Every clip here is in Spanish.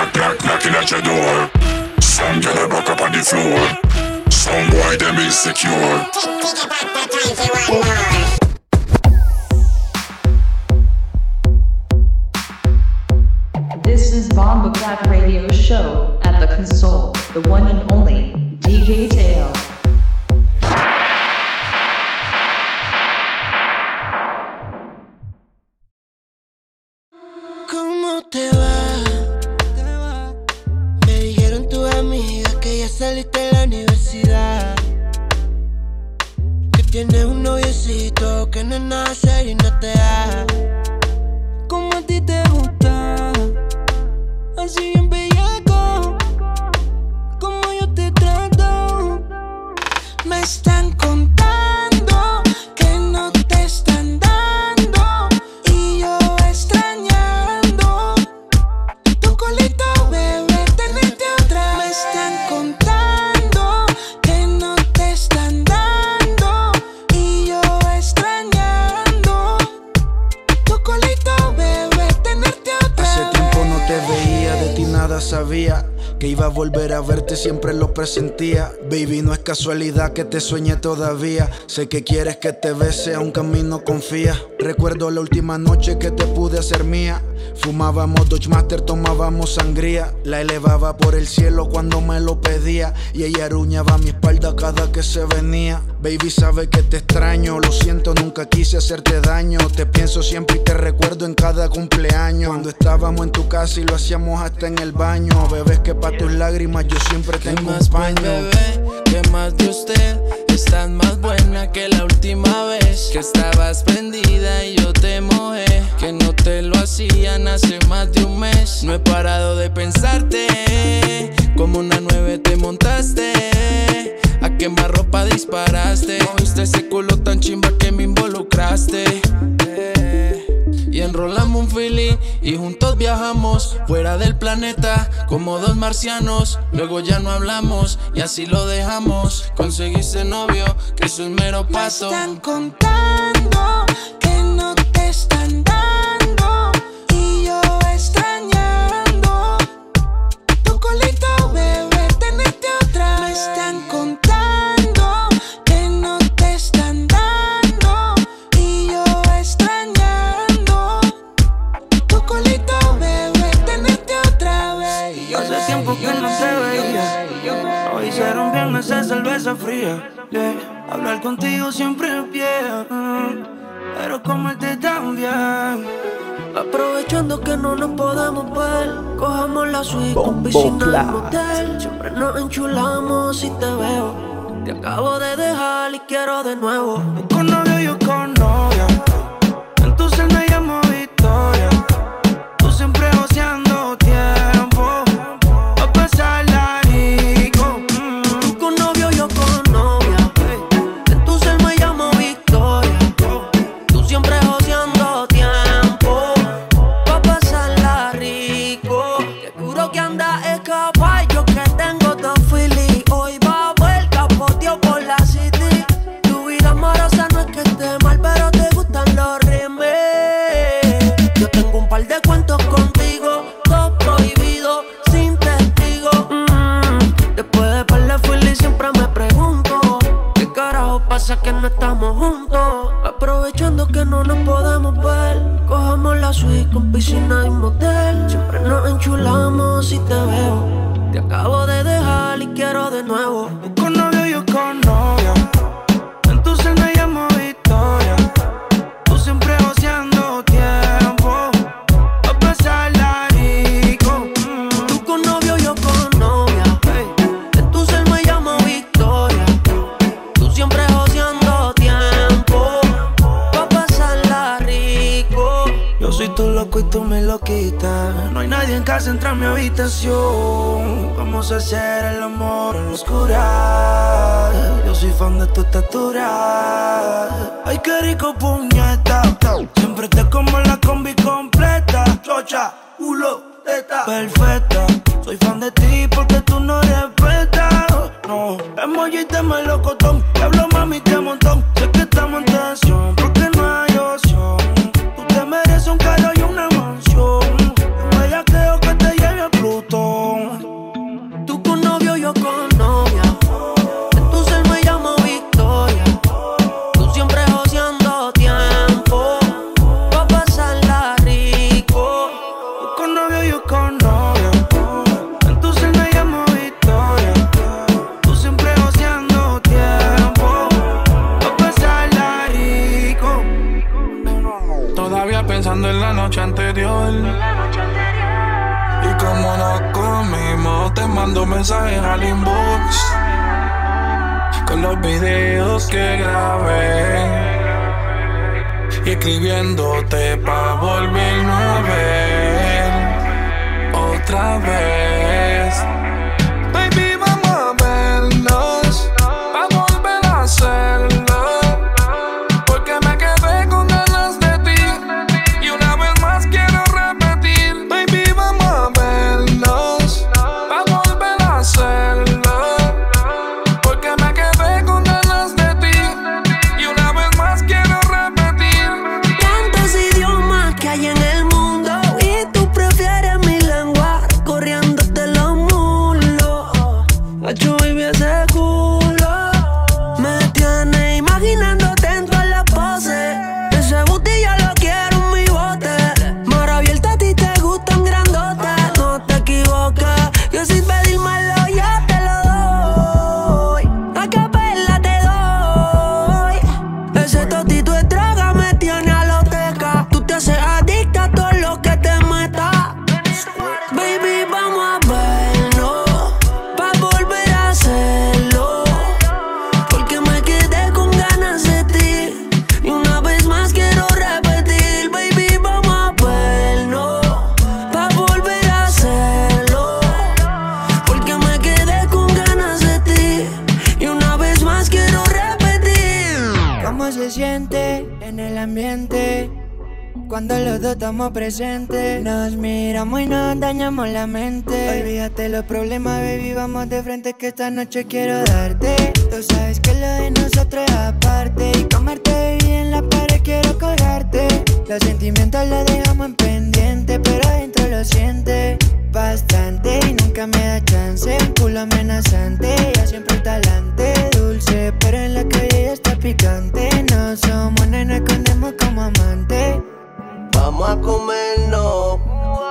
knock, knock, knocking at your door. Some back up on the floor. Some boy them insecure. This is Bomba Clap Radio Show at the console, the one and Baby, no es casualidad que te sueñe todavía. Sé que quieres que te bese, aunque a mí no confía. Recuerdo la última noche que te pude hacer mía. Fumábamos Dodge Master, tomábamos sangría. La elevaba por el cielo cuando me lo pedía. Y ella aruñaba mi espalda cada que se venía. Baby, sabe que te extraño. Lo siento, nunca quise hacerte daño. Te pienso siempre y te recuerdo en cada cumpleaños. Cuando estábamos en tu casa y lo hacíamos hasta en el baño. Bebés que pa' tus lágrimas yo siempre te ¿Qué más pues, acompaño. bebé? ¿Qué más de usted? Estás más buena que la última vez Que estabas prendida y yo te mojé Que no te lo hacían hace más de un mes No he parado de pensarte Como una nueve te montaste A quemar ropa disparaste Moviste ese culo tan chimba que me involucraste y enrolamos un feeling y juntos viajamos fuera del planeta como dos marcianos. Luego ya no hablamos y así lo dejamos. Conseguiste novio, que eso es mero paso. están contando que no te están cerveza fría. yeah. Hablar contigo siempre es bien. Pero comerte también. Aprovechando que no nos podemos ver, cojamos la suite con piscina en motel. Siempre nos enchulamos si te veo. Te acabo de dejar y quiero de nuevo. Con novio, yo con novia. Enchulamos si te veo. Te acabo de dejar y quiero de nuevo. Yo soy fan de había pensando en la noche anterior. Y como no comimos, te mando mensajes al inbox. Con los videos que grabé. Y escribiéndote pa' volvernos a ver. Otra vez. Presente. Nos miramos y nos dañamos la mente. Olvídate los problemas, baby, vamos de frente que esta noche quiero darte. Tú sabes que lo de nosotros es aparte. Y comerte bien en la pared quiero colgarte. Los sentimientos los dejamos en pendiente, pero adentro lo siente bastante y nunca me da chance. Un culo amenazante, ya siempre talante. Dulce, pero en la calle ya está picante. No somos, no escondemos como amantes. Vamos a comernos.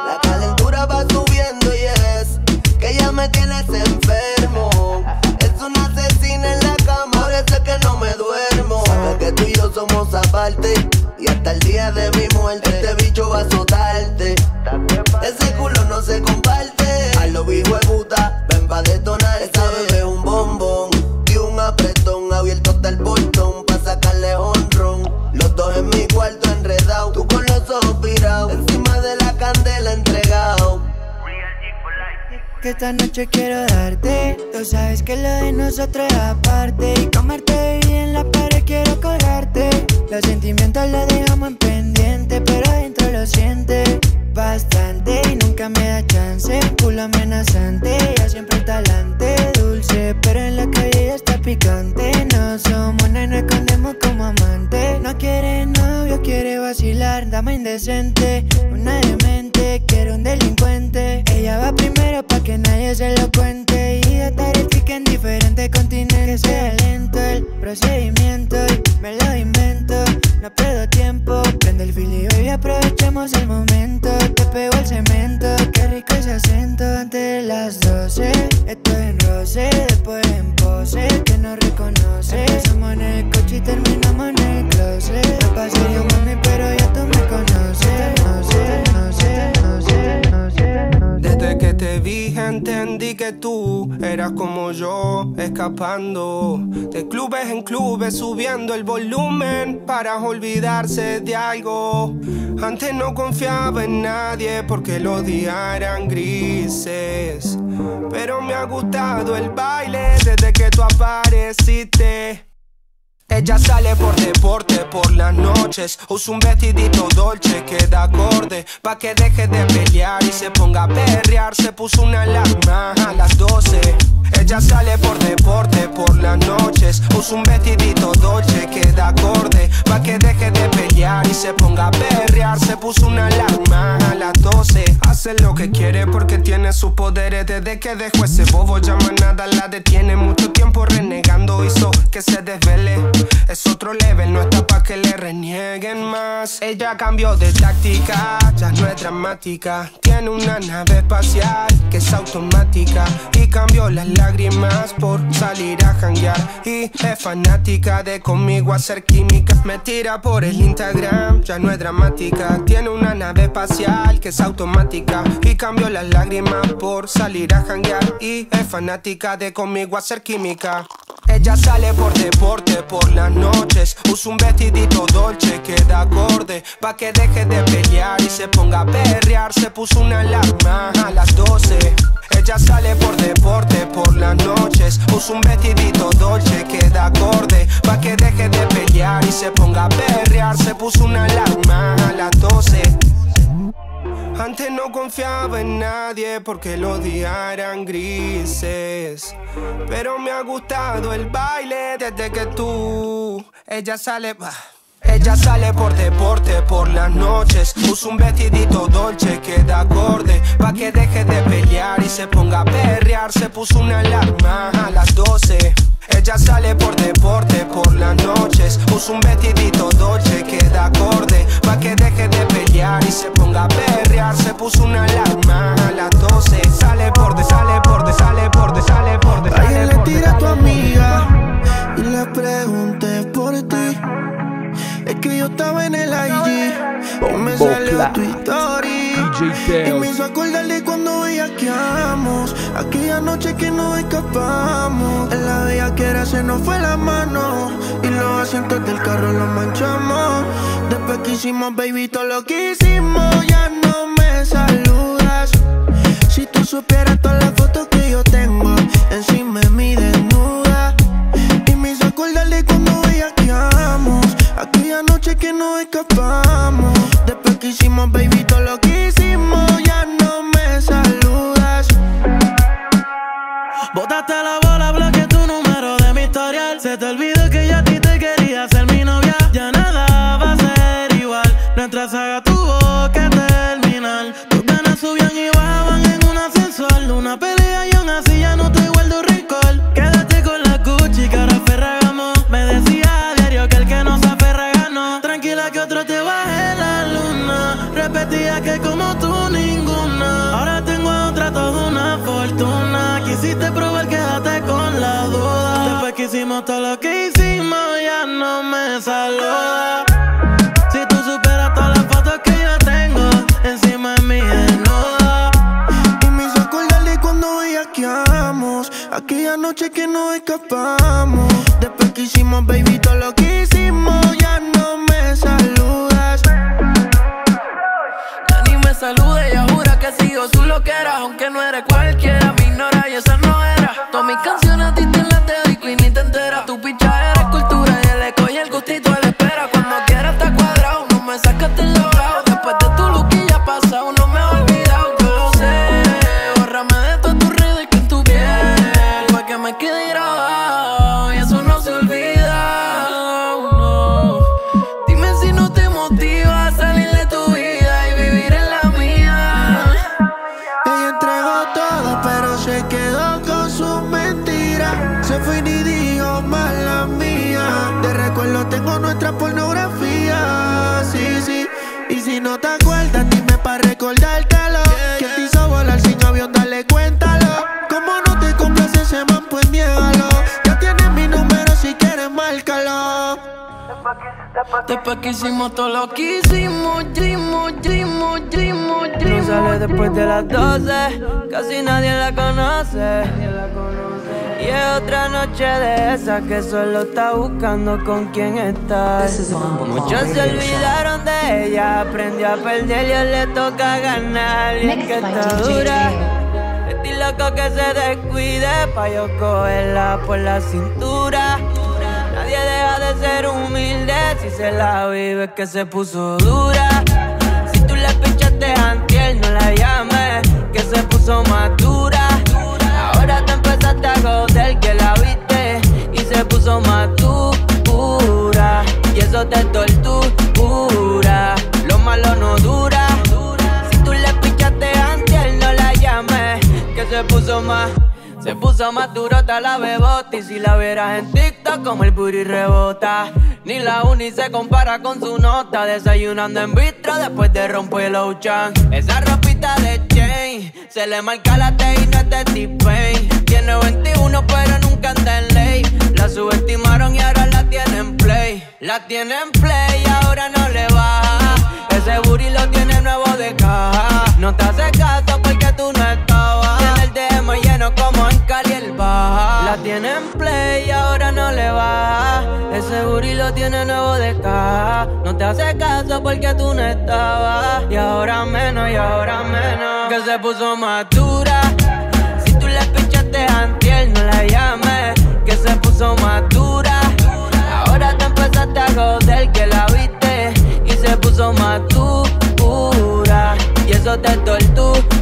La calentura va subiendo y es que ya me tienes enfermo. Es una asesina en la cama, es que no me duermo. Sabes que tú y yo somos aparte. Y hasta el día de mi muerte, este bicho va a azotarte. Ese culo no se comparte. A lo vivo Que esta noche quiero darte. Tú sabes que lo de nosotros aparte. Y comerte bien en la pared quiero colgarte. Los sentimientos los dejamos en pendiente, pero adentro lo siente bastante. Y nunca me da chance. Culo amenazante, ya siempre talante. Dulce, pero en la calle ya está picante. No somos, no nos escondemos como amantes. No quiere novio, quiere vacilar, dama indecente. Una demente, quiere un delincuente. Ella va primero pa' que nadie se lo cuente. Y estar el ticket en diferentes continentes. Sea lento el procedimiento y me lo invento. No pierdo tiempo, prende el fili y aprovechemos el momento. Te pego el cemento, qué rico ese acento antes de las 12. Estoy en roce, después en pose, que no reconoce. Empezamos en el coche terminamos en el. No yo, mami, pero ya tú me conoces. No sé, no sé, no sé, no sé. Desde que te vi entendí que tú eras como yo, escapando de clubes en clubes, subiendo el volumen para olvidarse de algo. Antes no confiaba en nadie porque los días eran grises, pero me ha gustado el baile desde que tú apareciste. Ella sale por deporte por las noches. Usa un vestidito dolce que da acorde. Pa' que deje de pelear y se ponga a perrear. Se puso una alarma a las 12. Ella sale por deporte por las noches. Usa un vestidito dolce que da acorde. Pa' que deje de pelear y se ponga a perrear. Se puso una alarma a las 12. Hace lo que quiere porque tiene sus poderes. Desde que dejó ese bobo, llama nada la detiene. Mucho tiempo renegando hizo que se desvele. Es otro level, no está pa' que le renieguen más. Ella cambió de táctica, ya no es dramática. Tiene una nave espacial que es automática. Y cambió las lágrimas por salir a janguear. Y es fanática de conmigo hacer química. Me tira por el Instagram, ya no es dramática. Tiene una nave espacial que es automática y cambio las lágrimas por salir a janguear y es fanática de conmigo hacer química. Ella sale por deporte por las noches. Usa un vestidito dolce que da acorde. Pa' que deje de pelear y se ponga a perrear. Se puso una alarma a las 12. Ella sale por deporte por las noches. Usa un vestidito dolce que da acorde. Pa' que deje de pelear y se ponga a perrear. Se puso una alarma a las 12. Antes no confiaba en nadie porque los días eran grises. Pero me ha gustado el baile desde que tú, ella sale. Ella sale por deporte por las noches. Usa un vestidito dolce que da acorde. Pa' que deje de pelear y se ponga a perrear. Se puso una alarma a las 12. Ella sale por deporte por las noches. Usa un vestidito dolce que da acorde. Pa' que deje de pelear y se ponga a perrear. Se puso una alarma a las 12. Sale por de, sale por de, sale por de, sale por de. Ayer le tiré a tu amiga y le pregunté por ti. Es que yo estaba en el IG y me salió tu story. Y me hizo acordar de cuando bellaqueamos Aquella noche que nos escapamos. En la bella que era se nos fue la mano. Y los asientos del carro los manchamos. Después que hicimos baby todo lo que hicimos Ya no me saludas. Si tú supieras todas las fotos que yo tengo Encima de mi desnuda noche que nos escapamos. Después que hicimos baby hicimos todo lo que hicimos, ya no me saluda. Si tú superas todas las fotos que yo tengo encima de mi desnuda. Y me hizo acordar de cuando bellaqueamos Aquella noche que nos escapamos Después que hicimos baby otra noche de esas que solo está buscando con quién estar. Muchos se olvidaron de ella, aprendió a perder y le toca ganar. Y es que está dura. Estoy loco que se descuide pa' yo cogerla por la cintura. Nadie deja de ser humilde si se la vive que se puso dura. Si tú le pinchaste antier, no la llames, que se puso más dura. miras en TikTok como el booty rebota. Ni la uni se compara con su nota. Desayunando en vitro después de romper el Ochan. Esa ropita de chain se le marca la T y no es de T-Pain. Tiene 21, pero nunca anda en ley. La subestimaron y ahora la tienen play. La tienen play y ahora no le baja. Ese booty lo tiene nuevo de caja. No te hace caso porque tú no estabas. Tiene el DM lleno como la tiene en play y ahora no le va. Ese booty lo tiene nuevo de caja. No te hace caso porque tú no estabas. Y ahora menos, y ahora menos. Que se puso madura. Si tú le pinchaste antier, no la llames. Que se puso madura. Ahora te empezaste a joder que la viste. Y se puso madura. Y eso te tortura.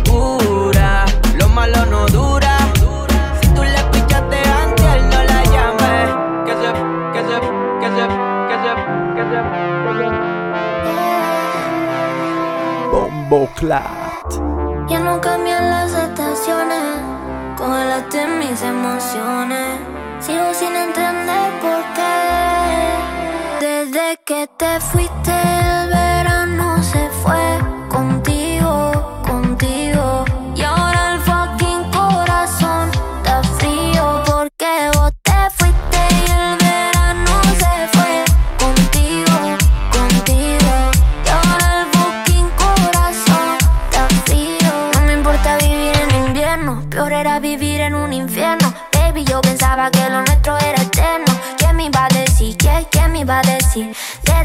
Se. Bombo Clat. Ya no cambian las estaciones, congelaste mis emociones. Sigo sin entender por qué. Desde que te fuiste, el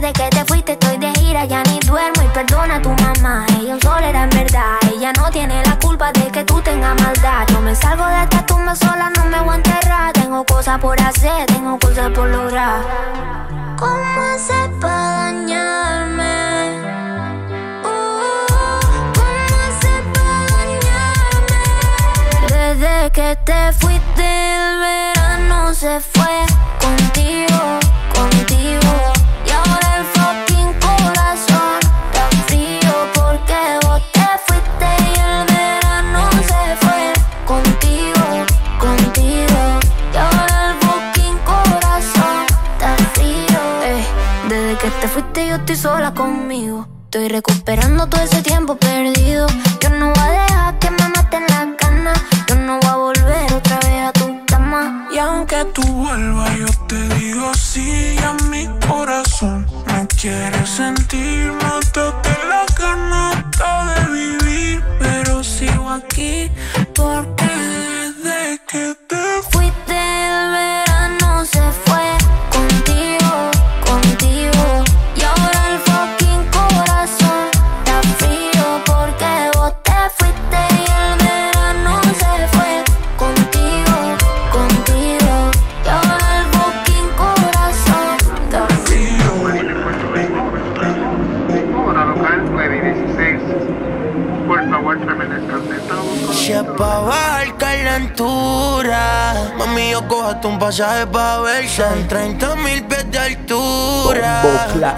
Desde que te fuiste estoy de gira, ya ni duermo y perdona a tu mamá. Ella un sol era en verdad, ella no tiene la culpa de que tú tengas maldad. Yo me salgo de esta tumba sola, no me voy a enterrar. Tengo cosas por hacer, tengo cosas por lograr. ¿Cómo hacer para dañarme? Uh, ¿Cómo hacer para dañarme? Desde que te fuiste el verano se fue Estoy recuperando todo ese tiempo perdido. Yo no voy a dejar que me maten las ganas. Yo no voy a volver otra vez a tu cama. Y aunque tú vuelvas, yo te digo sí a mi corazón. No quieres sentir, mátate la ganata de vivir. Pero sigo aquí porque yo cojaste un pasaje pa' verse En 30 mil pies de altura.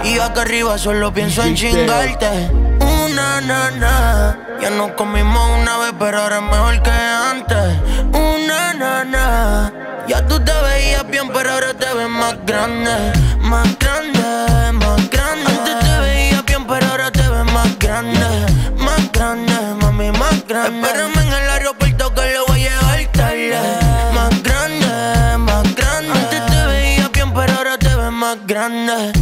Y acá arriba solo pienso en chingarte. Una nana Ya nos comimos una vez, pero ahora es mejor que antes. Una nana Ya tú te veías bien, pero ahora te ves más grande Más grande, más grande. Antes te veías bien, pero ahora te ves más grande Más grande, mami, más grande. Espérame más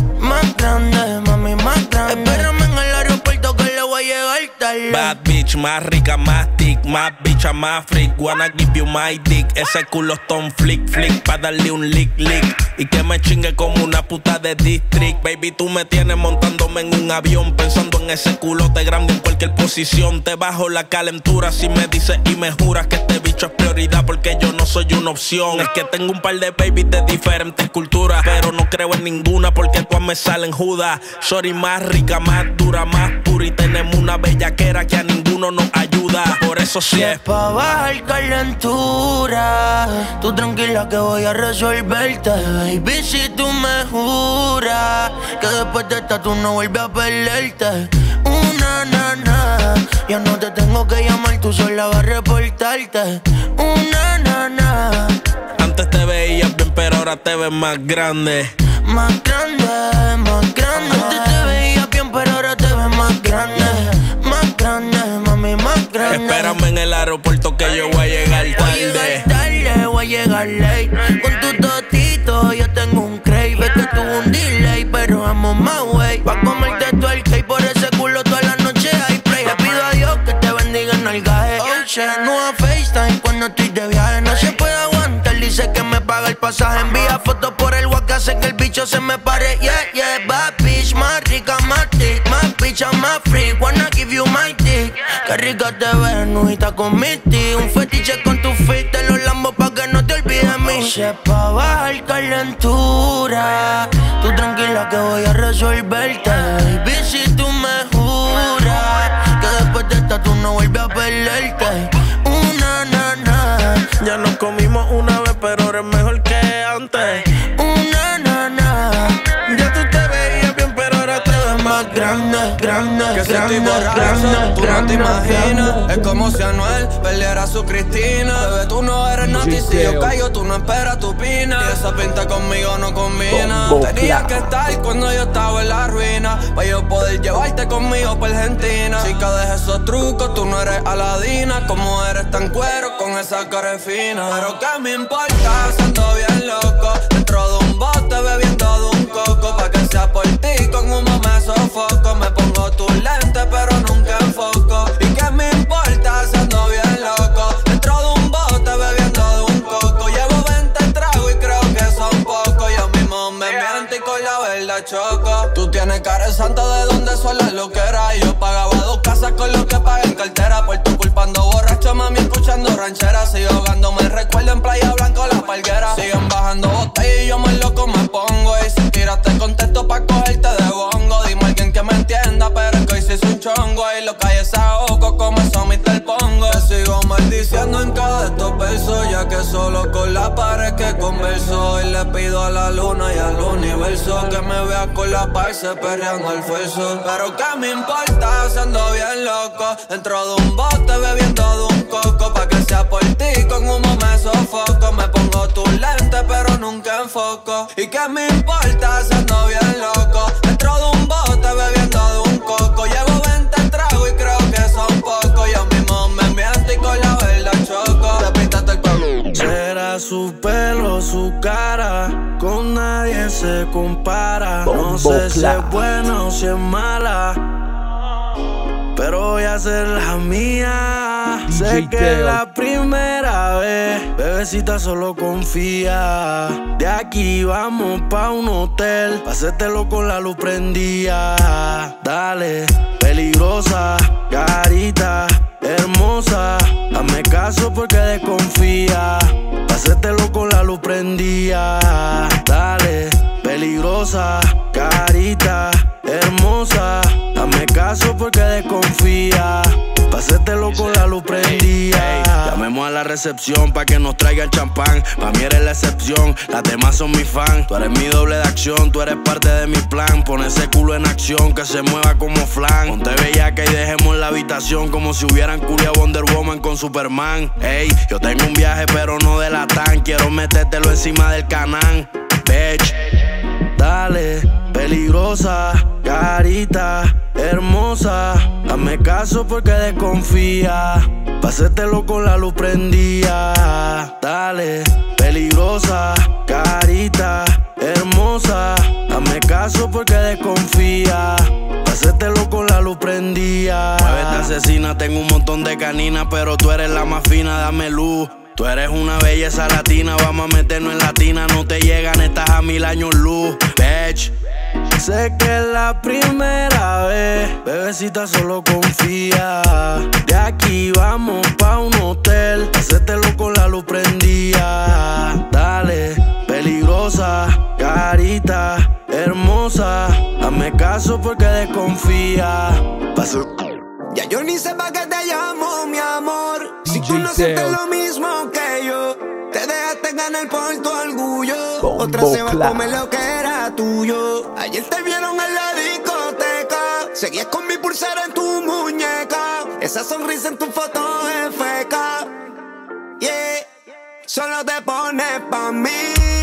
Bad bitch, más rica, más tic, más bicha, más freak. Wanna give you my dick. Ese culo ton flick, flick, pa' darle un lick, lick. Y que me chingue como una puta de district. Baby, tú me tienes montándome en un avión. Pensando en ese culote grande en cualquier posición. Te bajo la calentura si me dices y me juras que este bicho es prioridad. Porque yo no soy una opción. Es que tengo un par de babies de diferentes culturas. Pero no creo en ninguna porque todas me salen judas. Sorry, más rica, más dura, más pura. Y tenemos una bellaquera que a ninguno nos ayuda. Por eso sí es Pa' bajar calentura Tú tranquila que voy a resolverte Baby, si tú me juras Que después de esta tú no vuelves a perderte Una nana Ya no te tengo que llamar, tú sola vas a reportarte Una nana Antes te veías bien, pero ahora te ves más grande. Más grande, más grande Antes Espérame en el aeropuerto que yo voy a llegar Voy a llegar tarde. tarde, voy a llegar late. Con tu totito yo tengo un crave. Es que tuvo un delay, pero amo my way Pa' comerte todo el cake, por ese culo toda la noche hay play. Le pido a Dios que te bendiga en el gaje. Oh shit, no a FaceTime cuando estoy de rica te ves, nujita con mi tío. Un fetiche con tu fit, te los lambos pa' que no te olvides de mí. Se pa' bajar calentura. Tú tranquila que voy a resolverte. Si estoy borracho, tú no te imaginas. Es como si Anuel perdiera a su Cristina. Bebé, tú no eres nati, si yo caigo, tú no esperas tu pina. Y esa pinta conmigo no combina. Tenías que estar cuando yo estaba en la ruina. Pa' yo poder llevarte conmigo pa' Argentina. Chica, deja esos trucos, tú no eres Aladina. Como eres tan cuero con esa cara fina. Pero qué me importa, siendo bien loco. Dentro de un bote bebiendo de un coco. Pa' que sea por ti, con humo me sofoco Me lentes pero nunca enfoco Y qué me importa, siendo bien loco Dentro de un bote bebiendo de un coco. Llevo 20 tragos y creo que son pocos. Yo mismo me miento y con la verdad choco. Tú tienes cara de santa de donde son las loqueras Y yo pagaba dos casas con lo que pagué en cartera. Por tu culpando borracho, mami, escuchando rancheras. Sigo ahogándome, recuerdo en Playa Blanco la palguera. Siguen bajando botellas y yo más loco me pongo. Y si tiraste contexto pa' cogerte de bongo Dime alguien que me entienda, pero hoy sí es un chongo Y lo calles a ojo como eso Mr. Pongo. Te sigo maldiciendo en cada estos versos Ya que solo con la pared que converso. Y le pido a la luna y al universo Que me vea con la parce perreando el fuerzo. Pero que me importa, siendo bien loco Dentro de un bote bebiendo de un coco Pa' que sea por ti, con humo me sofoco. Me pongo tus lentes pero nunca enfoco. Y que me importa, siendo bien loco cara, con nadie se compara. No sé si es buena o si es mala, pero voy a ser la mía. Sé que es la primera vez, bebecita solo confía. De aquí vamos pa' un hotel, pa' hacértelo con la luz prendida. Dale, peligrosa, carita, hermosa. Hazme caso porque desconfía. Hacértelo con la luz prendida. Dale, peligrosa, carita, hermosa. Hazme caso porque desconfía. Pa' hacértelo con la luz prendida. Llamemos a la recepción pa' que nos traigan champán. Pa' mí eres la excepción, las demás son mis fans. Tú eres mi doble de acción, tú eres parte de mi plan. Pon ese culo en acción, que se mueva como flan. Ponte bellaca y dejemos la habitación como si hubieran culiado Wonder Woman con Superman. Ey, yo tengo un viaje pero no de la tan. Quiero metértelo encima del canán. Bitch. Dale, peligrosa, carita, hermosa. Hazme caso porque desconfía. Pa' hacértelo con la luz prendida. Dale, peligrosa, carita, hermosa. Hazme caso porque desconfía. Pa' hacértelo con la luz prendida. Muévete asesina, tengo un montón de caninas, pero tú eres la más fina, dame luz. Tú eres una belleza latina, vamos a meternos en latina. No te llegan, estás a mil años luz, bitch. Sé que es la primera vez, bebecita solo confía. De aquí vamos pa' un hotel, hacértelo con la luz prendida. Dale, peligrosa, carita, hermosa. Hazme caso porque desconfía. Ya yo ni sé pa' qué te llamo, mi amor. Tú no sientes lo mismo que yo, te dejaste ganar por tu orgullo. Bombo Otra se va a comer lo que era tuyo. Ayer te vieron en la discoteca. Seguías con mi pulsera en tu muñeca. Esa sonrisa en tu foto es feca. Yeah. Solo te pones pa' mí.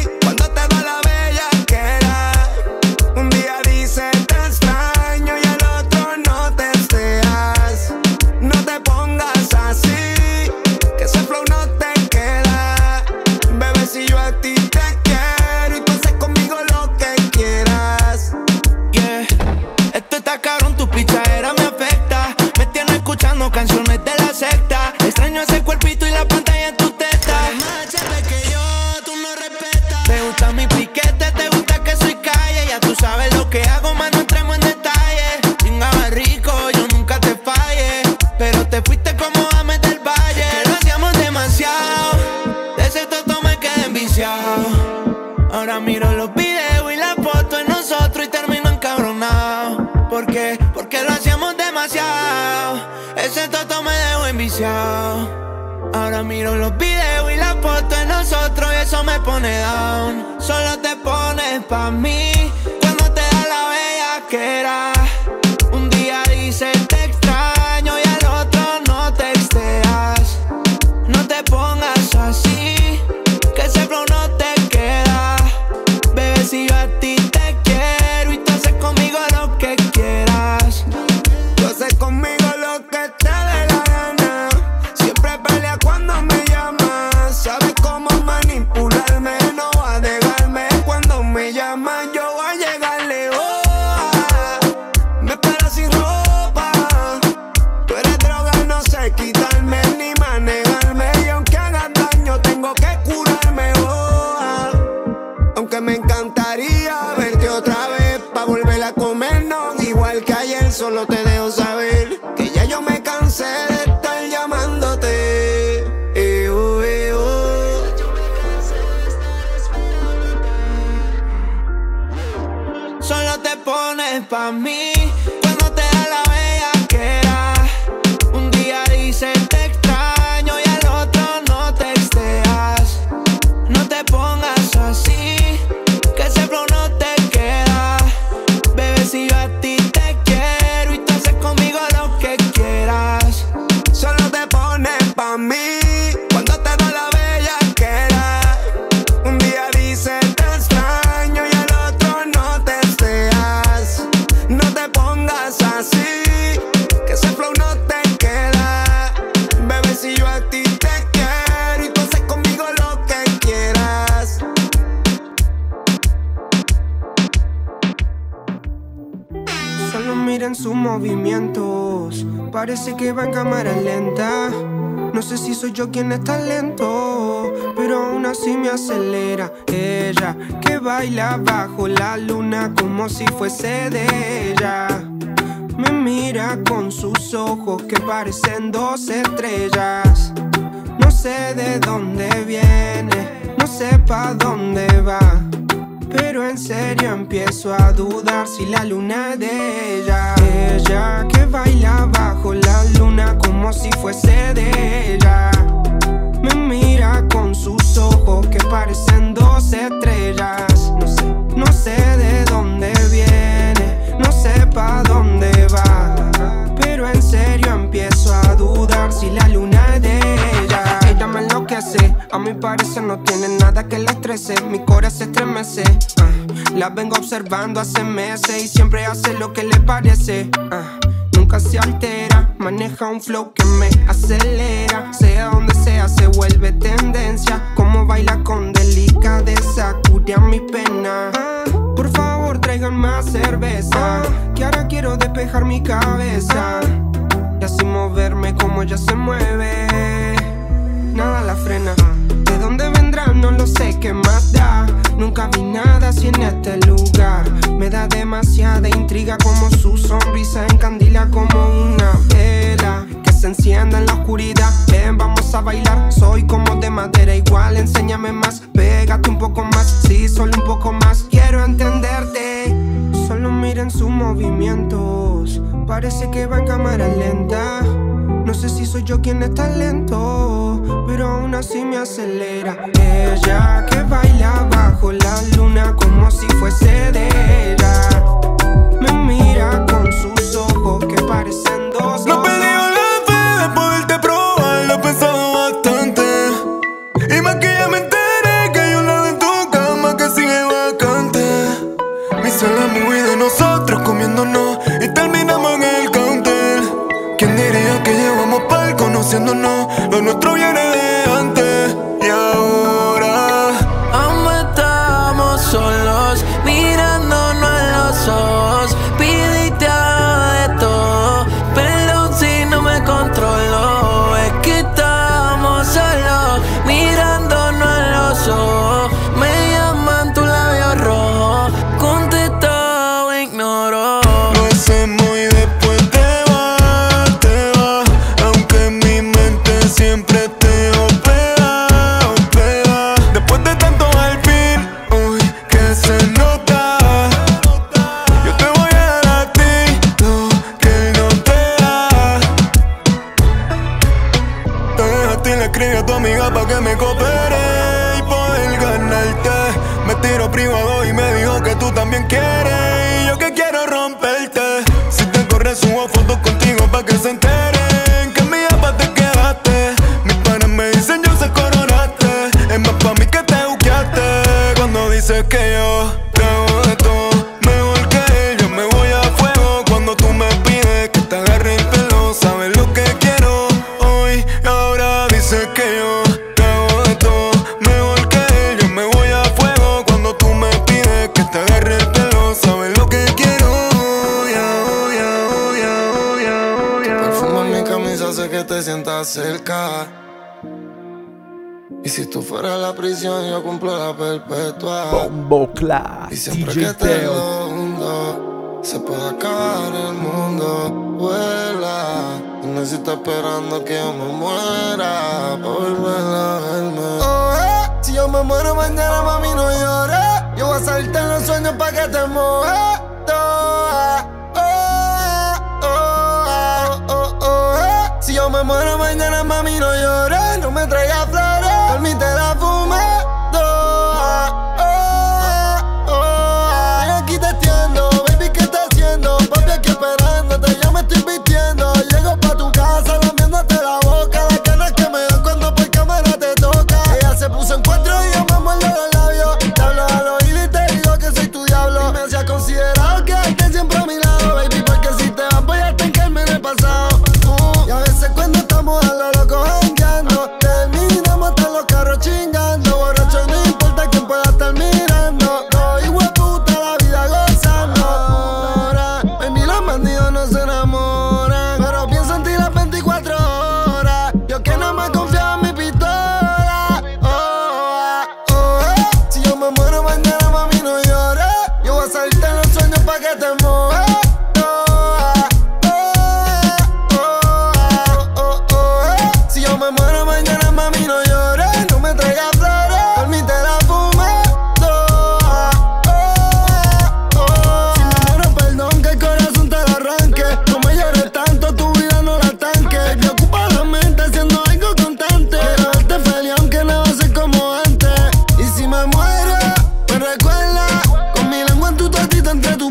Extraño ese cuerpito y la pantalla en tu teta. Más que yo, tú no respetas. Te gusta mi piquete, te gusta que soy calle. Ya tú sabes lo que hago, más no entremos en detalle. Chingaba rico, yo nunca te falle. Pero te fuiste como Ames del Valle. Que lo hacíamos demasiado. De ese toto me quedé enviciado. Ahora miro Ahora miro los videos y la foto de nosotros y eso me pone down. Solo te pones pa' mí Parece que va en cámara lenta. No sé si soy yo quien está lento, pero aún así me acelera. Ella que baila bajo la luna como si fuese de ella. Me mira con sus ojos que parecen dos estrellas. No sé de dónde viene, no sé pa' dónde va. Pero en serio empiezo a dudar si la luna es de ella. Que baila bajo la luna como si fuese de ella. Me mira con sus ojos que parecen dos estrellas. No sé, no sé de dónde viene, no sé pa' dónde va. Pero en serio empiezo a dudar si la luna a mi parecer no tiene nada que la estrese. Mi corazón se estremece. ah. La vengo observando hace meses y siempre hace lo que le parece. ah. Nunca se altera, maneja un flow que me acelera. Sea donde sea, se vuelve tendencia. Como baila con delicadeza, cura mi pena. Ah, por favor, traigan más cerveza. Que ahora quiero despejar mi cabeza. Y así moverme como ella se mueve. Nada la frena. ¿De dónde vendrá? No lo sé, ¿qué más da? Nunca vi nada así en este lugar. Me da demasiada intriga como su sonrisa encandila como una vela que se encienda en la oscuridad. Ven, vamos a bailar. Soy como de madera, igual enséñame más. Pégate un poco más, sí, solo un poco más. Quiero entenderte. Solo miren sus movimientos. Parece que va en cámara lenta. No sé si soy yo quien está lento, pero aún así me acelera. Ella que baila bajo la camisa hace que te sientas cerca. Y si tú fueras la prisión, yo cumplo la perpetua. Bombo class, Y siempre DJ que te hundo, se puede acabar el mundo. Vuela, no necesito esperando que yo me muera. Pa' volver a verme. Oh, eh. Si yo me muero mañana, mami, no llores. Yo voy a saltar los sueños pa' que te mojes. me muero mañana, mami, no llores, no me traigas flores. între tu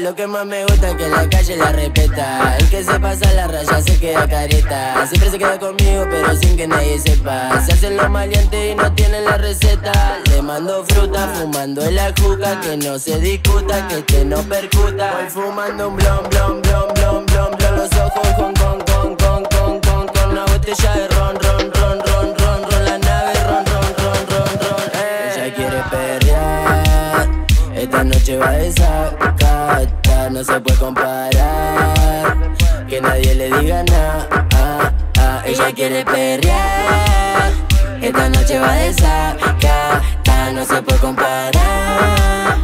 Lo que más me gusta es que la calle la respeta. El que se pasa la raya se queda careta. Siempre se queda conmigo, pero sin que nadie sepa. Se hacen los maleantes y no tienen la receta. Le mando fruta, fumando en la juca. Que no se discuta, que este no percuta. Voy fumando un blon, blon, blon, blon, blon, blon. Los ojos con, con, con, con, con, con, con. Una botella de ron, ron, ron, ron, ron, ron. La nave, ron, ron, ron, ron, ron. Ella quiere perrear. Esta noche va a besar no se puede comparar. Que nadie le diga nada. Ella quiere perrear. Esta noche va de sacata, no se puede comparar.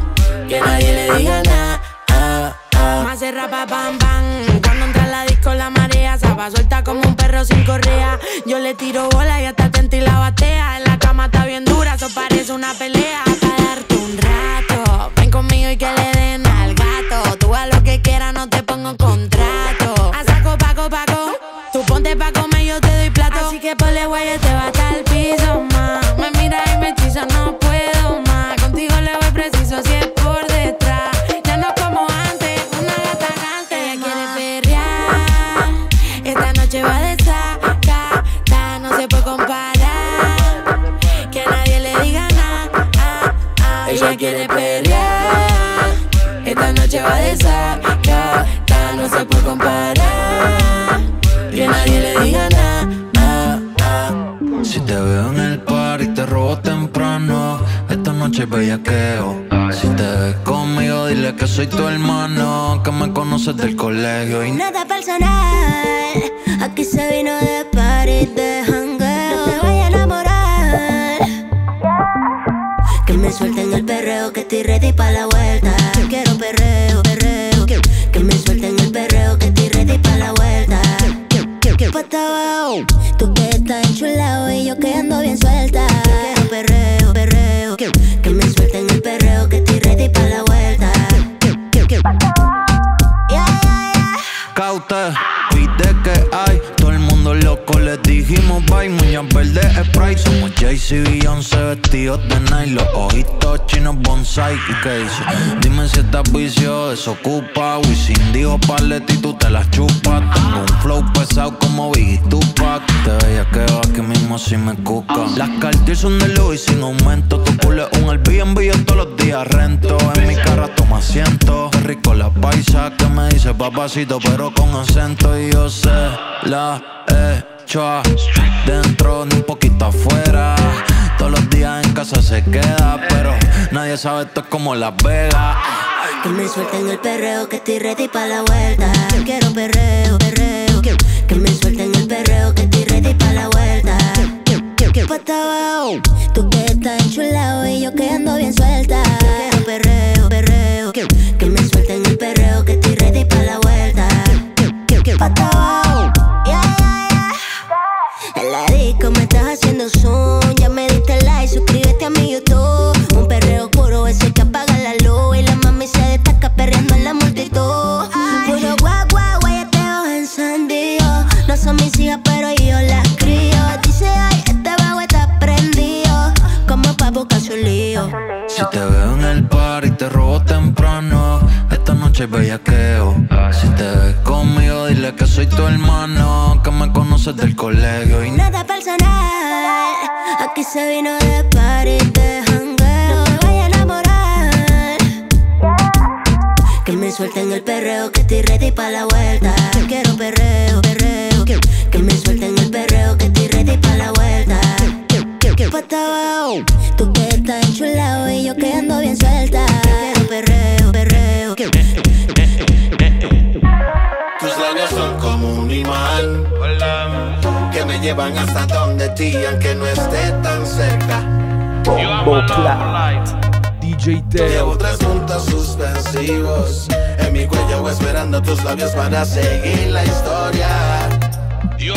Que nadie le diga nada. Ah, ah Más rapa pam pam. Cuando entra la disco la marea se va suelta como un perro sin correa. Yo le tiro bola y hasta tenta y la batea. En la cama está bien dura, eso parece una pelea. Para darte un conmigo y que le den al gato. Tú a lo que quieras, no te pongo contrato. A saco, paco, paco. Tú ponte pa' comer, yo te doy plato. Así que ponle guay, te va hasta el piso, ma. Me mira y me hechiza, no puedo más. Contigo le voy preciso si es por detrás. Ya no como antes, una gata gante. Ella quiere perrear. Esta noche va de no se puede comparar. Que nadie le diga nada. Ah, ah. Ella quiere perrear. Noche bellaqueo Si te ves conmigo dile que soy tu hermano Que me conoces del colegio y Nada personal, aquí se vino de party, de jangueo. Me voy a enamorar. Que me suelten el perreo, que estoy ready pa' la vuelta. Somos Jay-Z y Beyoncé vestidos de night Los ojitos chinos bonsai ¿Y qué dice? Dime si estás vicio, desocupa Wisin dijo paleta y tú te las chupas. Tengo un flow pesado como Biggie Tupac. Te veía que va aquí mismo si me cuca. Las Cartier son de Louis sin aumento. Tu culo es un Airbnb yo todos los días rento. En mi cara toma asiento. Qué rico la paisa que me dice papacito pero con acento. Y yo sé la he hecho dentro ni un poquito afuera Todos los días en casa se queda Pero nadie sabe esto es como Las Vegas Que me suelten el perreo, que estoy ready pa' la vuelta. Quiero perreo, perreo. Que, me suelten el perreo, que estoy ready pa' la vuelta. Tú que estás enchulado y yo que ando bien suelta. Quiero perreo, perreo. Que, me suelten el perreo, que estoy ready pa' la vuelta. Que, que, que pata abajo. Yeah, yeah, yeah. En la me estás haciendo zoom. Ya me lío. Si te veo en el party te robo temprano Esta noche bellaqueo Si te ves conmigo dile que soy tu hermano Que me conoces del colegio y Nada personal. Aquí se vino de party, de jangueo. Me voy a enamorar. Que me suelten el perreo, que estoy ready pa' la vuelta. Quiero perreo, perreo. Que, que me pata abajo. Tú que estás enchulado y yo que ando bien suelta. Quiero perreo, perreo. Que, Tus labios son como un imán que me llevan hasta donde ti, aunque no esté tan cerca. Bombo DJ Llevo tres puntos suspensivos en mi cuello esperando tus labios para seguir la historia. Y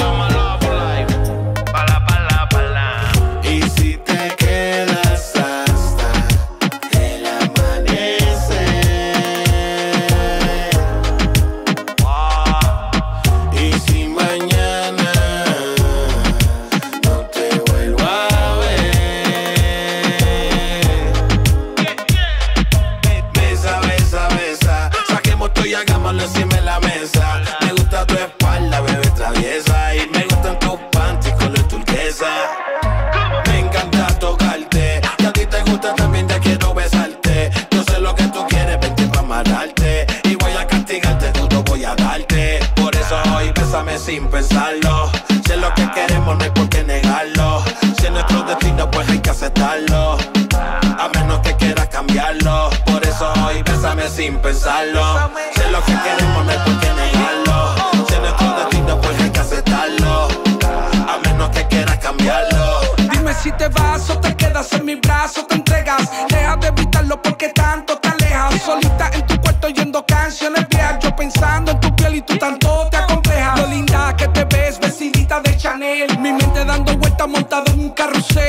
bésame sin pensarlo. Si es lo que queremos, no hay por qué negarlo. Si es nuestro destino, pues hay que aceptarlo. A menos que quieras cambiarlo. Por eso hoy bésame sin pensarlo. Si es lo que queremos, no hay por qué negarlo. Si es nuestro destino, pues hay que aceptarlo. A menos que quieras cambiarlo. Dime si te vas o te quedas en mi brazo, te entregas. Deja de evitarlo porque tanto te alejas. Solita en tu cuarto oyendo canciones viejas. Yo pensando en tu Mi mente dando vueltas montada en un carrusel.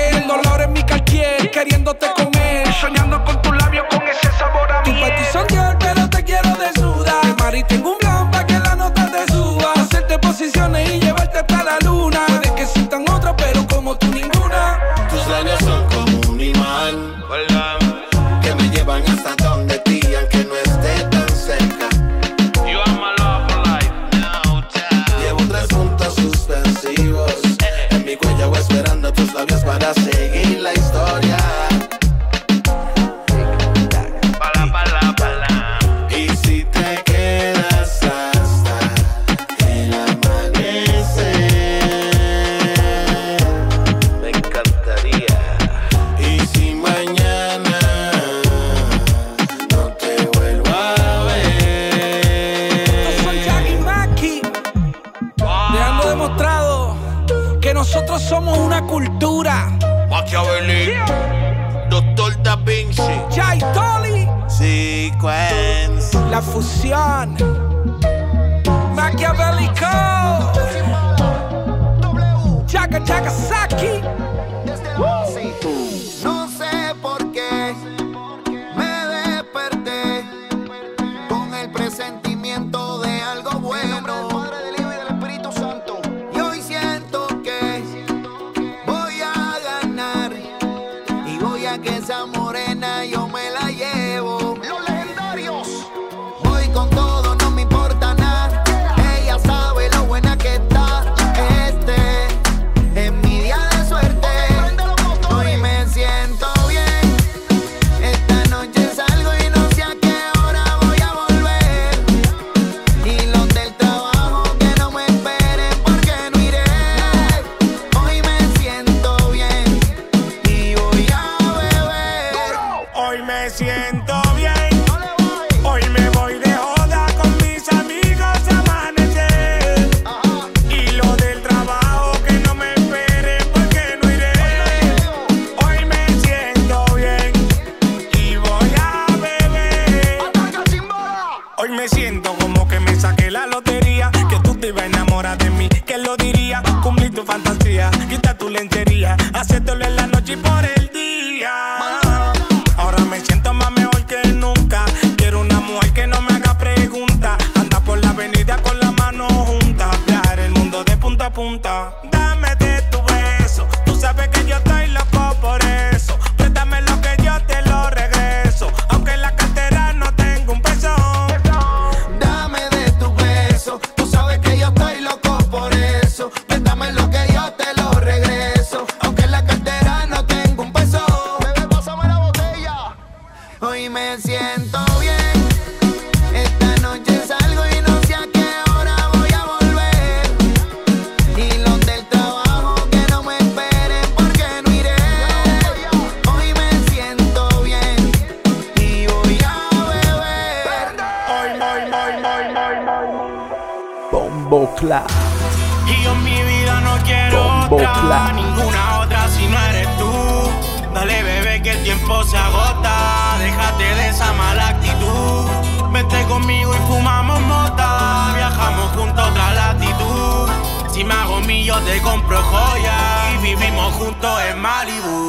Juntos en Malibu.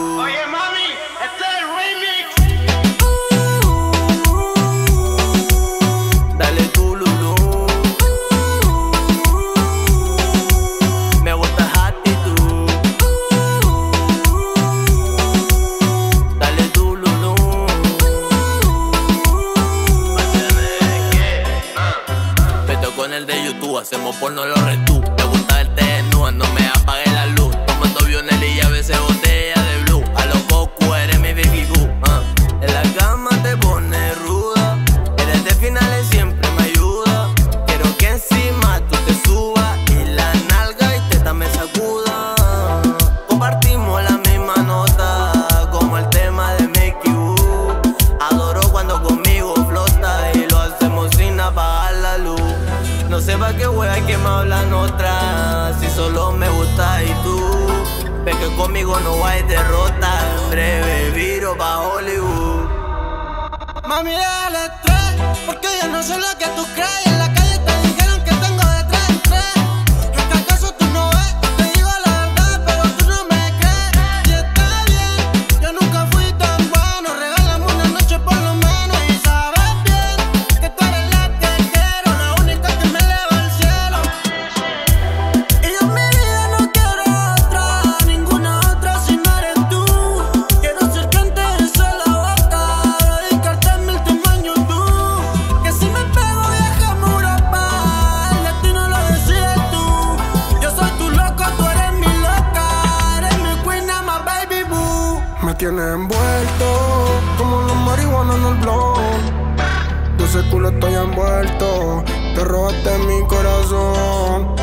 Robaste mi corazón.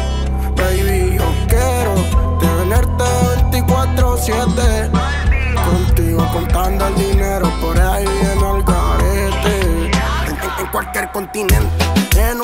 Baby, yo quiero tenerte 24-7. Contigo contando el dinero por ahí en el garete. En, en- en cualquier continente, en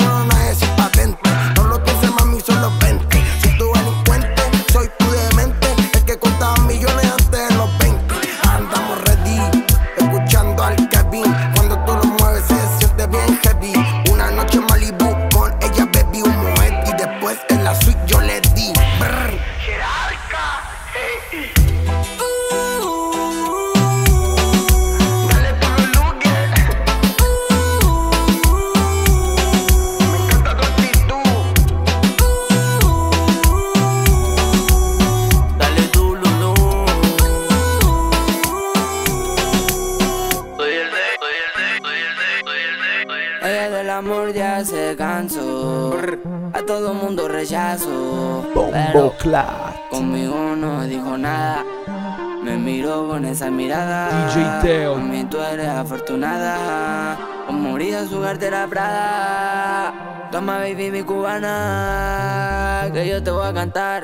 afortunada. Con morir su cartera Prada. Toma, baby, mi cubana. Que yo te voy a cantar.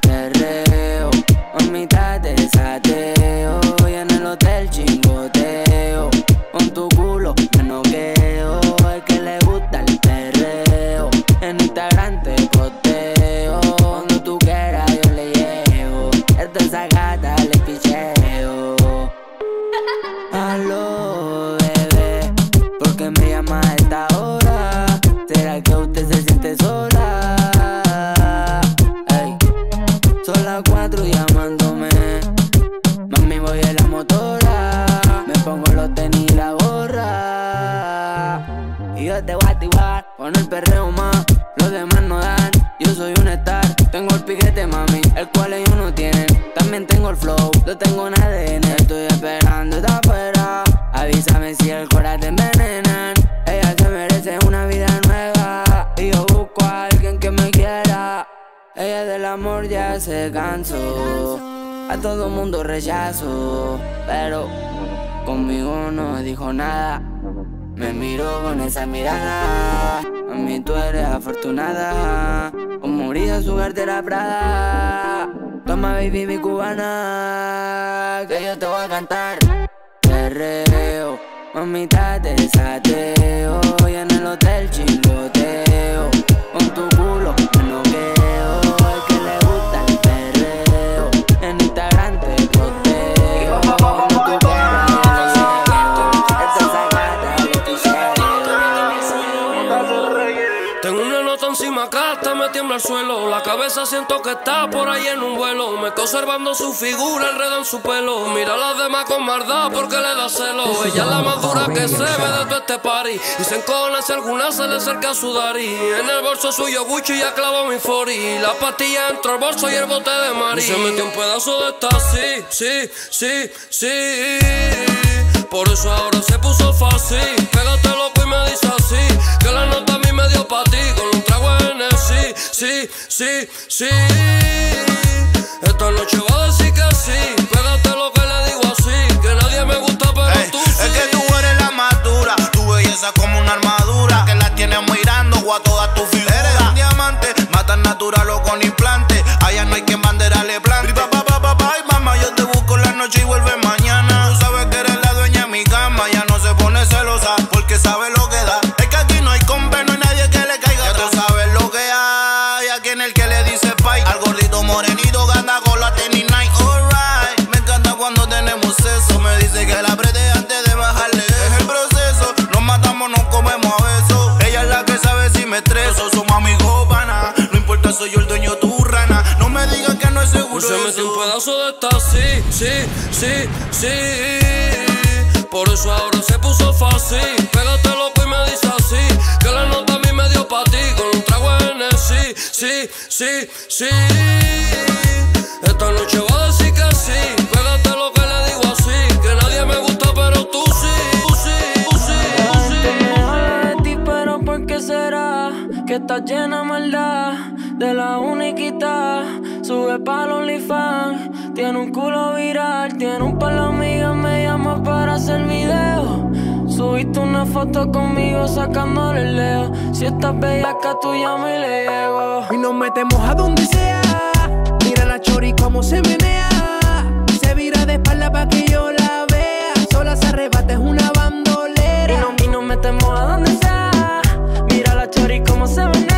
Perreo. Mamita, te con el perreo más. Los demás no dan. Yo soy un star. Tengo el piquete, mami, el cual ellos no tienen. También tengo el flow, lo tengo en ADN. Estoy esperando esta afuera. Avísame si el corazón te envenenan. Ella se merece una vida nueva. Y yo busco a alguien que me quiera. Ella del amor ya se cansó. A todo mundo rechazo. Pero conmigo no dijo nada. Me miró con esa mirada. Mami, tú eres afortunada. Con morir su cartera Prada. Toma, baby, mi cubana. Que yo te voy a cantar. Perreo. Mamita, te desateo. Y en el hotel chingoteo. Cabeza siento que está por ahí en un vuelo. Me quedo observando su figura, enredo en su pelo. Mira a las demás con maldad porque le da celo. Ella es la más dura que se ve de todo este party. Y se encona si alguna se le acerca a sudar. Y en el bolso suyo Gucci ya clavo mi fori. La pastilla dentro del bolso y el bote de Mari. Y se metió un pedazo de esta, sí, sí, sí, sí. Por eso ahora se puso fácil. Pégate loco y me dice así. Que la nota a mí me dio pa' ti. Con sí, sí, sí. Esta noche va a decir que sí. Pégate lo que le digo así. Que nadie me gusta, pero tú sí. Es que tú eres la más dura, tu belleza como una armadura que la tienes mirando sí. Por eso ahora se puso fácil. Pégate loco y me dice así. Que la nota a mí me dio pa' ti. Con un trago en el sí, sí, sí, sí. Esta noche va a decir que sí. Pégate lo que le digo así. Que nadie me gusta, pero tú sí, tú sí, tú sí, tú sí. de ti, pero ¿por qué será? Que estás llena de maldad, de la uniquidad. Sube para OnlyFans, tiene un culo viral, tiene un par de amigas, me llama para hacer video. Subiste una foto conmigo sacándole el leo. Si estás bella acá tú llama y le llego. Y nos metemos a donde sea. Mira la chori como se menea. Se vira de espalda pa' que yo la vea. Sola se arrebata, es una bandolera. Y, no- y nos metemos a donde sea. Mira la chori como se menea.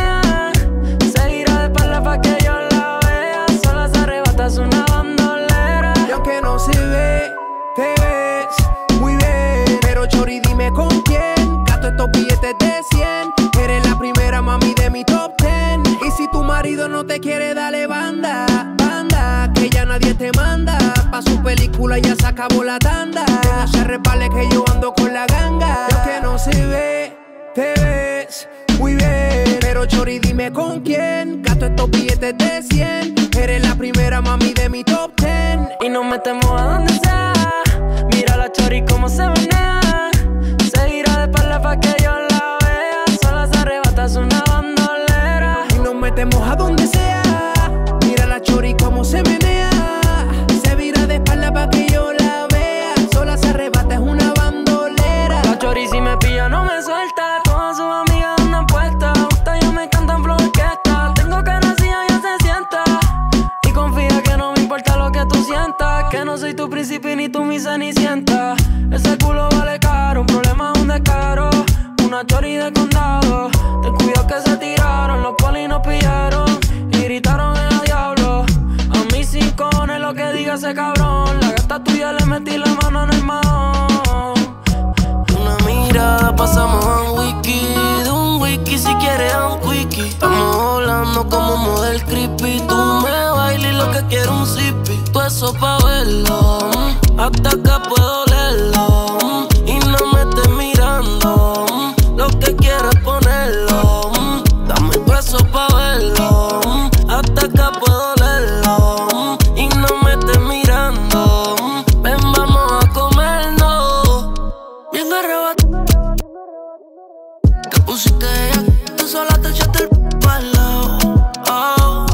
No te quiere, dale banda, banda. Que ya nadie te manda. Pa' su película ya se acabó la tanda. Que no se repale que yo ando con la ganga. Y aunque no se ve, te ves muy bien. Pero Chori, dime con quién. Gasto estos billetes de 100. Eres la primera mami de mi top 10. Y nos metemos a donde sea. Mira la chori como se menea. Metemos a donde sea. Mira la chori como se menea. Se vira de espalda pa' que yo la vea. Sola se arrebata, es una bandolera. La chori si me pilla no me suelta. Todas sus amigas andan puestas. Ustedes ya me cantan flow orquesta. Tengo ganas y ella se sienta. Y confía que no me importa lo que tú sientas. Que no soy tu príncipe ni tu mi cenicienta. Ese culo vale caro, un problema es un descaro. Una chori de condado. Ten cuidado que se tiraron, los polis nos pillaron. Y gritaron en el diablo. A mí sin lo que diga ese cabrón. La gata tuya le metí la mano en el mahón. Una mirada pasamos a un wiki, de un wiki si quieres a un quickie. Estamos hablando como model creepy, tú me bailas y lo que quiero un zippy. Tú eso pa' verlo, hasta acá puedo leerlo. Y no me estés mirando, lo que quiero es ponerlo. mm, Dame tu eso pa' verlo, mm, hasta acá puedo leerlo. mm, Y no me estés mirando, ven vamos a comernos. Bien arrebatado. Te pusiste ya, tú sola te echaste el palo. Oh.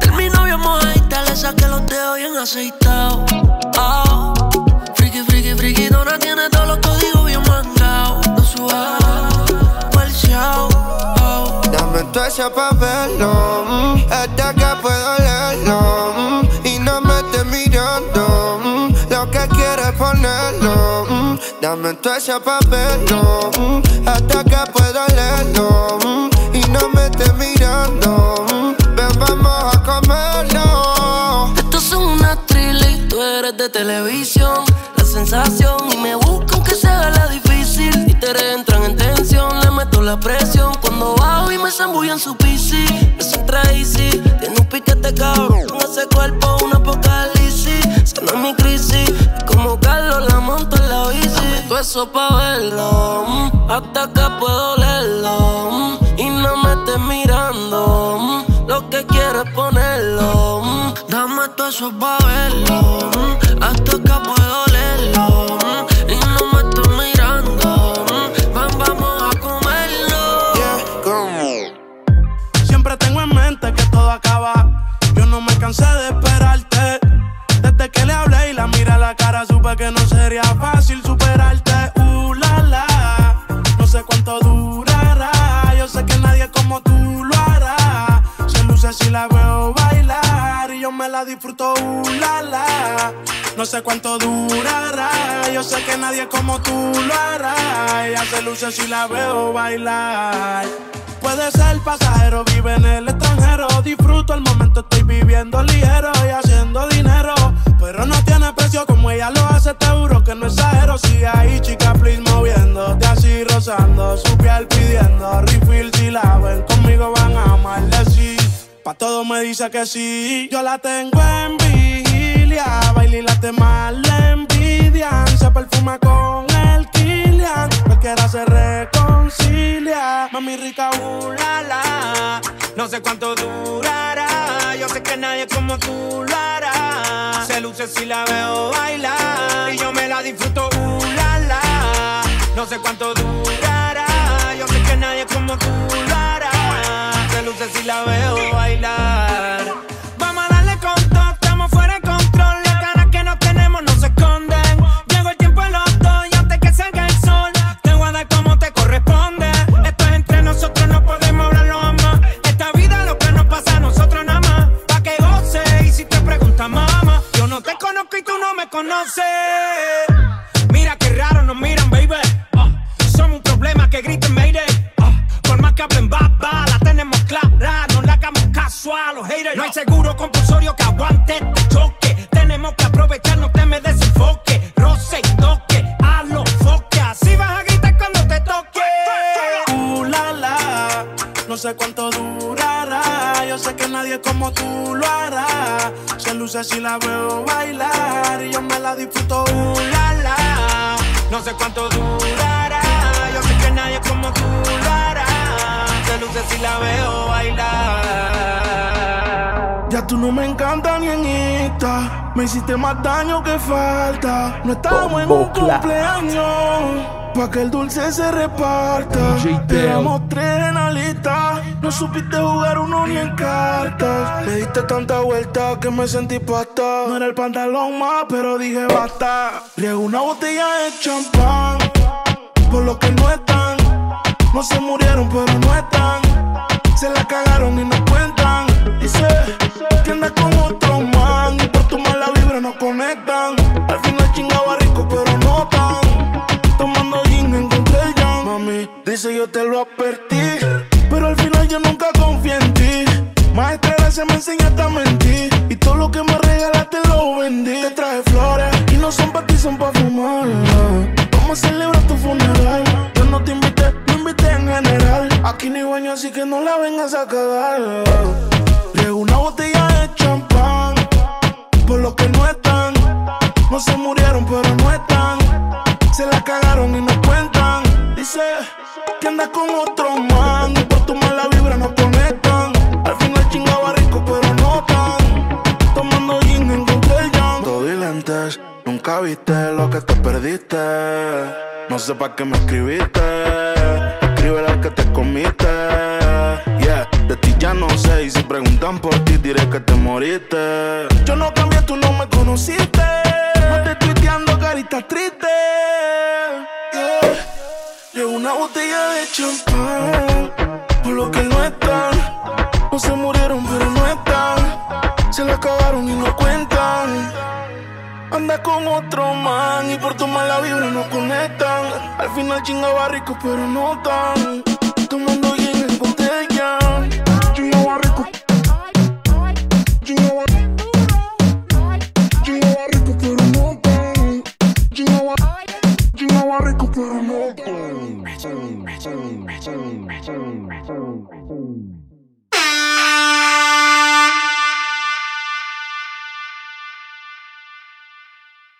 De mi novio mojadita le saqué los dedos bien aceitados. Tu ese pa' verlo, mm, hasta que puedo leerlo, mm, y no me estés mirando, mm, lo que quieres ponerlo, mm, dame tu ese pa' verlo, mm, hasta que puedo leerlo, y no me estés mirando, ven vamos a comerlo. Esto es una thriller y tú eres de televisión. La sensación y me buscan que se la difícil. Y te entran en tensión, le meto la presión. Me zambullo en su PC. Es un easy, tiene un piquete cabrón. Con ese cuerpo, un apocalipsis. Esa no es mi crisis. Y como Carlos la monto en la bici. Dame todo eso pa' verlo. mm, hasta acá puedo leerlo. mm, y no me estés mirando. mm, lo que quiero es ponerlo. Dame todo eso pa' verlo. Hasta acá puedo leerlo. Cansé de esperarte. Desde que le hablé y la miré a la cara, supe que no sería fácil superarte. Uh, la. No sé cuánto durará. Yo sé que nadie como tú lo hará. Se luce si la veo bailar y yo me la disfruto. Uh, la. No sé cuánto durará. Yo sé que nadie como tú lo hará. Ella se luce si la veo bailar. Puede ser pasajero, vive en el extranjero. Disfruto el momento, estoy viviendo ligero y haciendo dinero. Pero no tiene precio como ella lo hace, te juro que no exagero. Sigue ahí, chica, please, moviéndote así, rozando su piel pidiendo refill. Si la ven conmigo, van a maldecir. Pa' todo me dice que sí. Yo la tengo en vigilia. Baila y la demás le sé cuánto durará. Yo sé que nadie como tú lo hará. Se luce si la veo bailar. Y yo me la disfruto, uh, la. No sé cuánto durará. Yo sé que nadie como tú lo hará. Se luce si la veo bailar. No me encanta ni en esta. Me hiciste más daño que falta. No estamos en un cumpleaños. Pa' que el dulce se reparta. Éramos tres en alita. No supiste jugar uno ni en cartas. Me diste tanta vuelta que me sentí pasta. No era el pantalón más, pero dije basta. Riego una botella de champán. Por lo que no están. No se murieron, pero no están. pa' que me chinga rico pero no tan.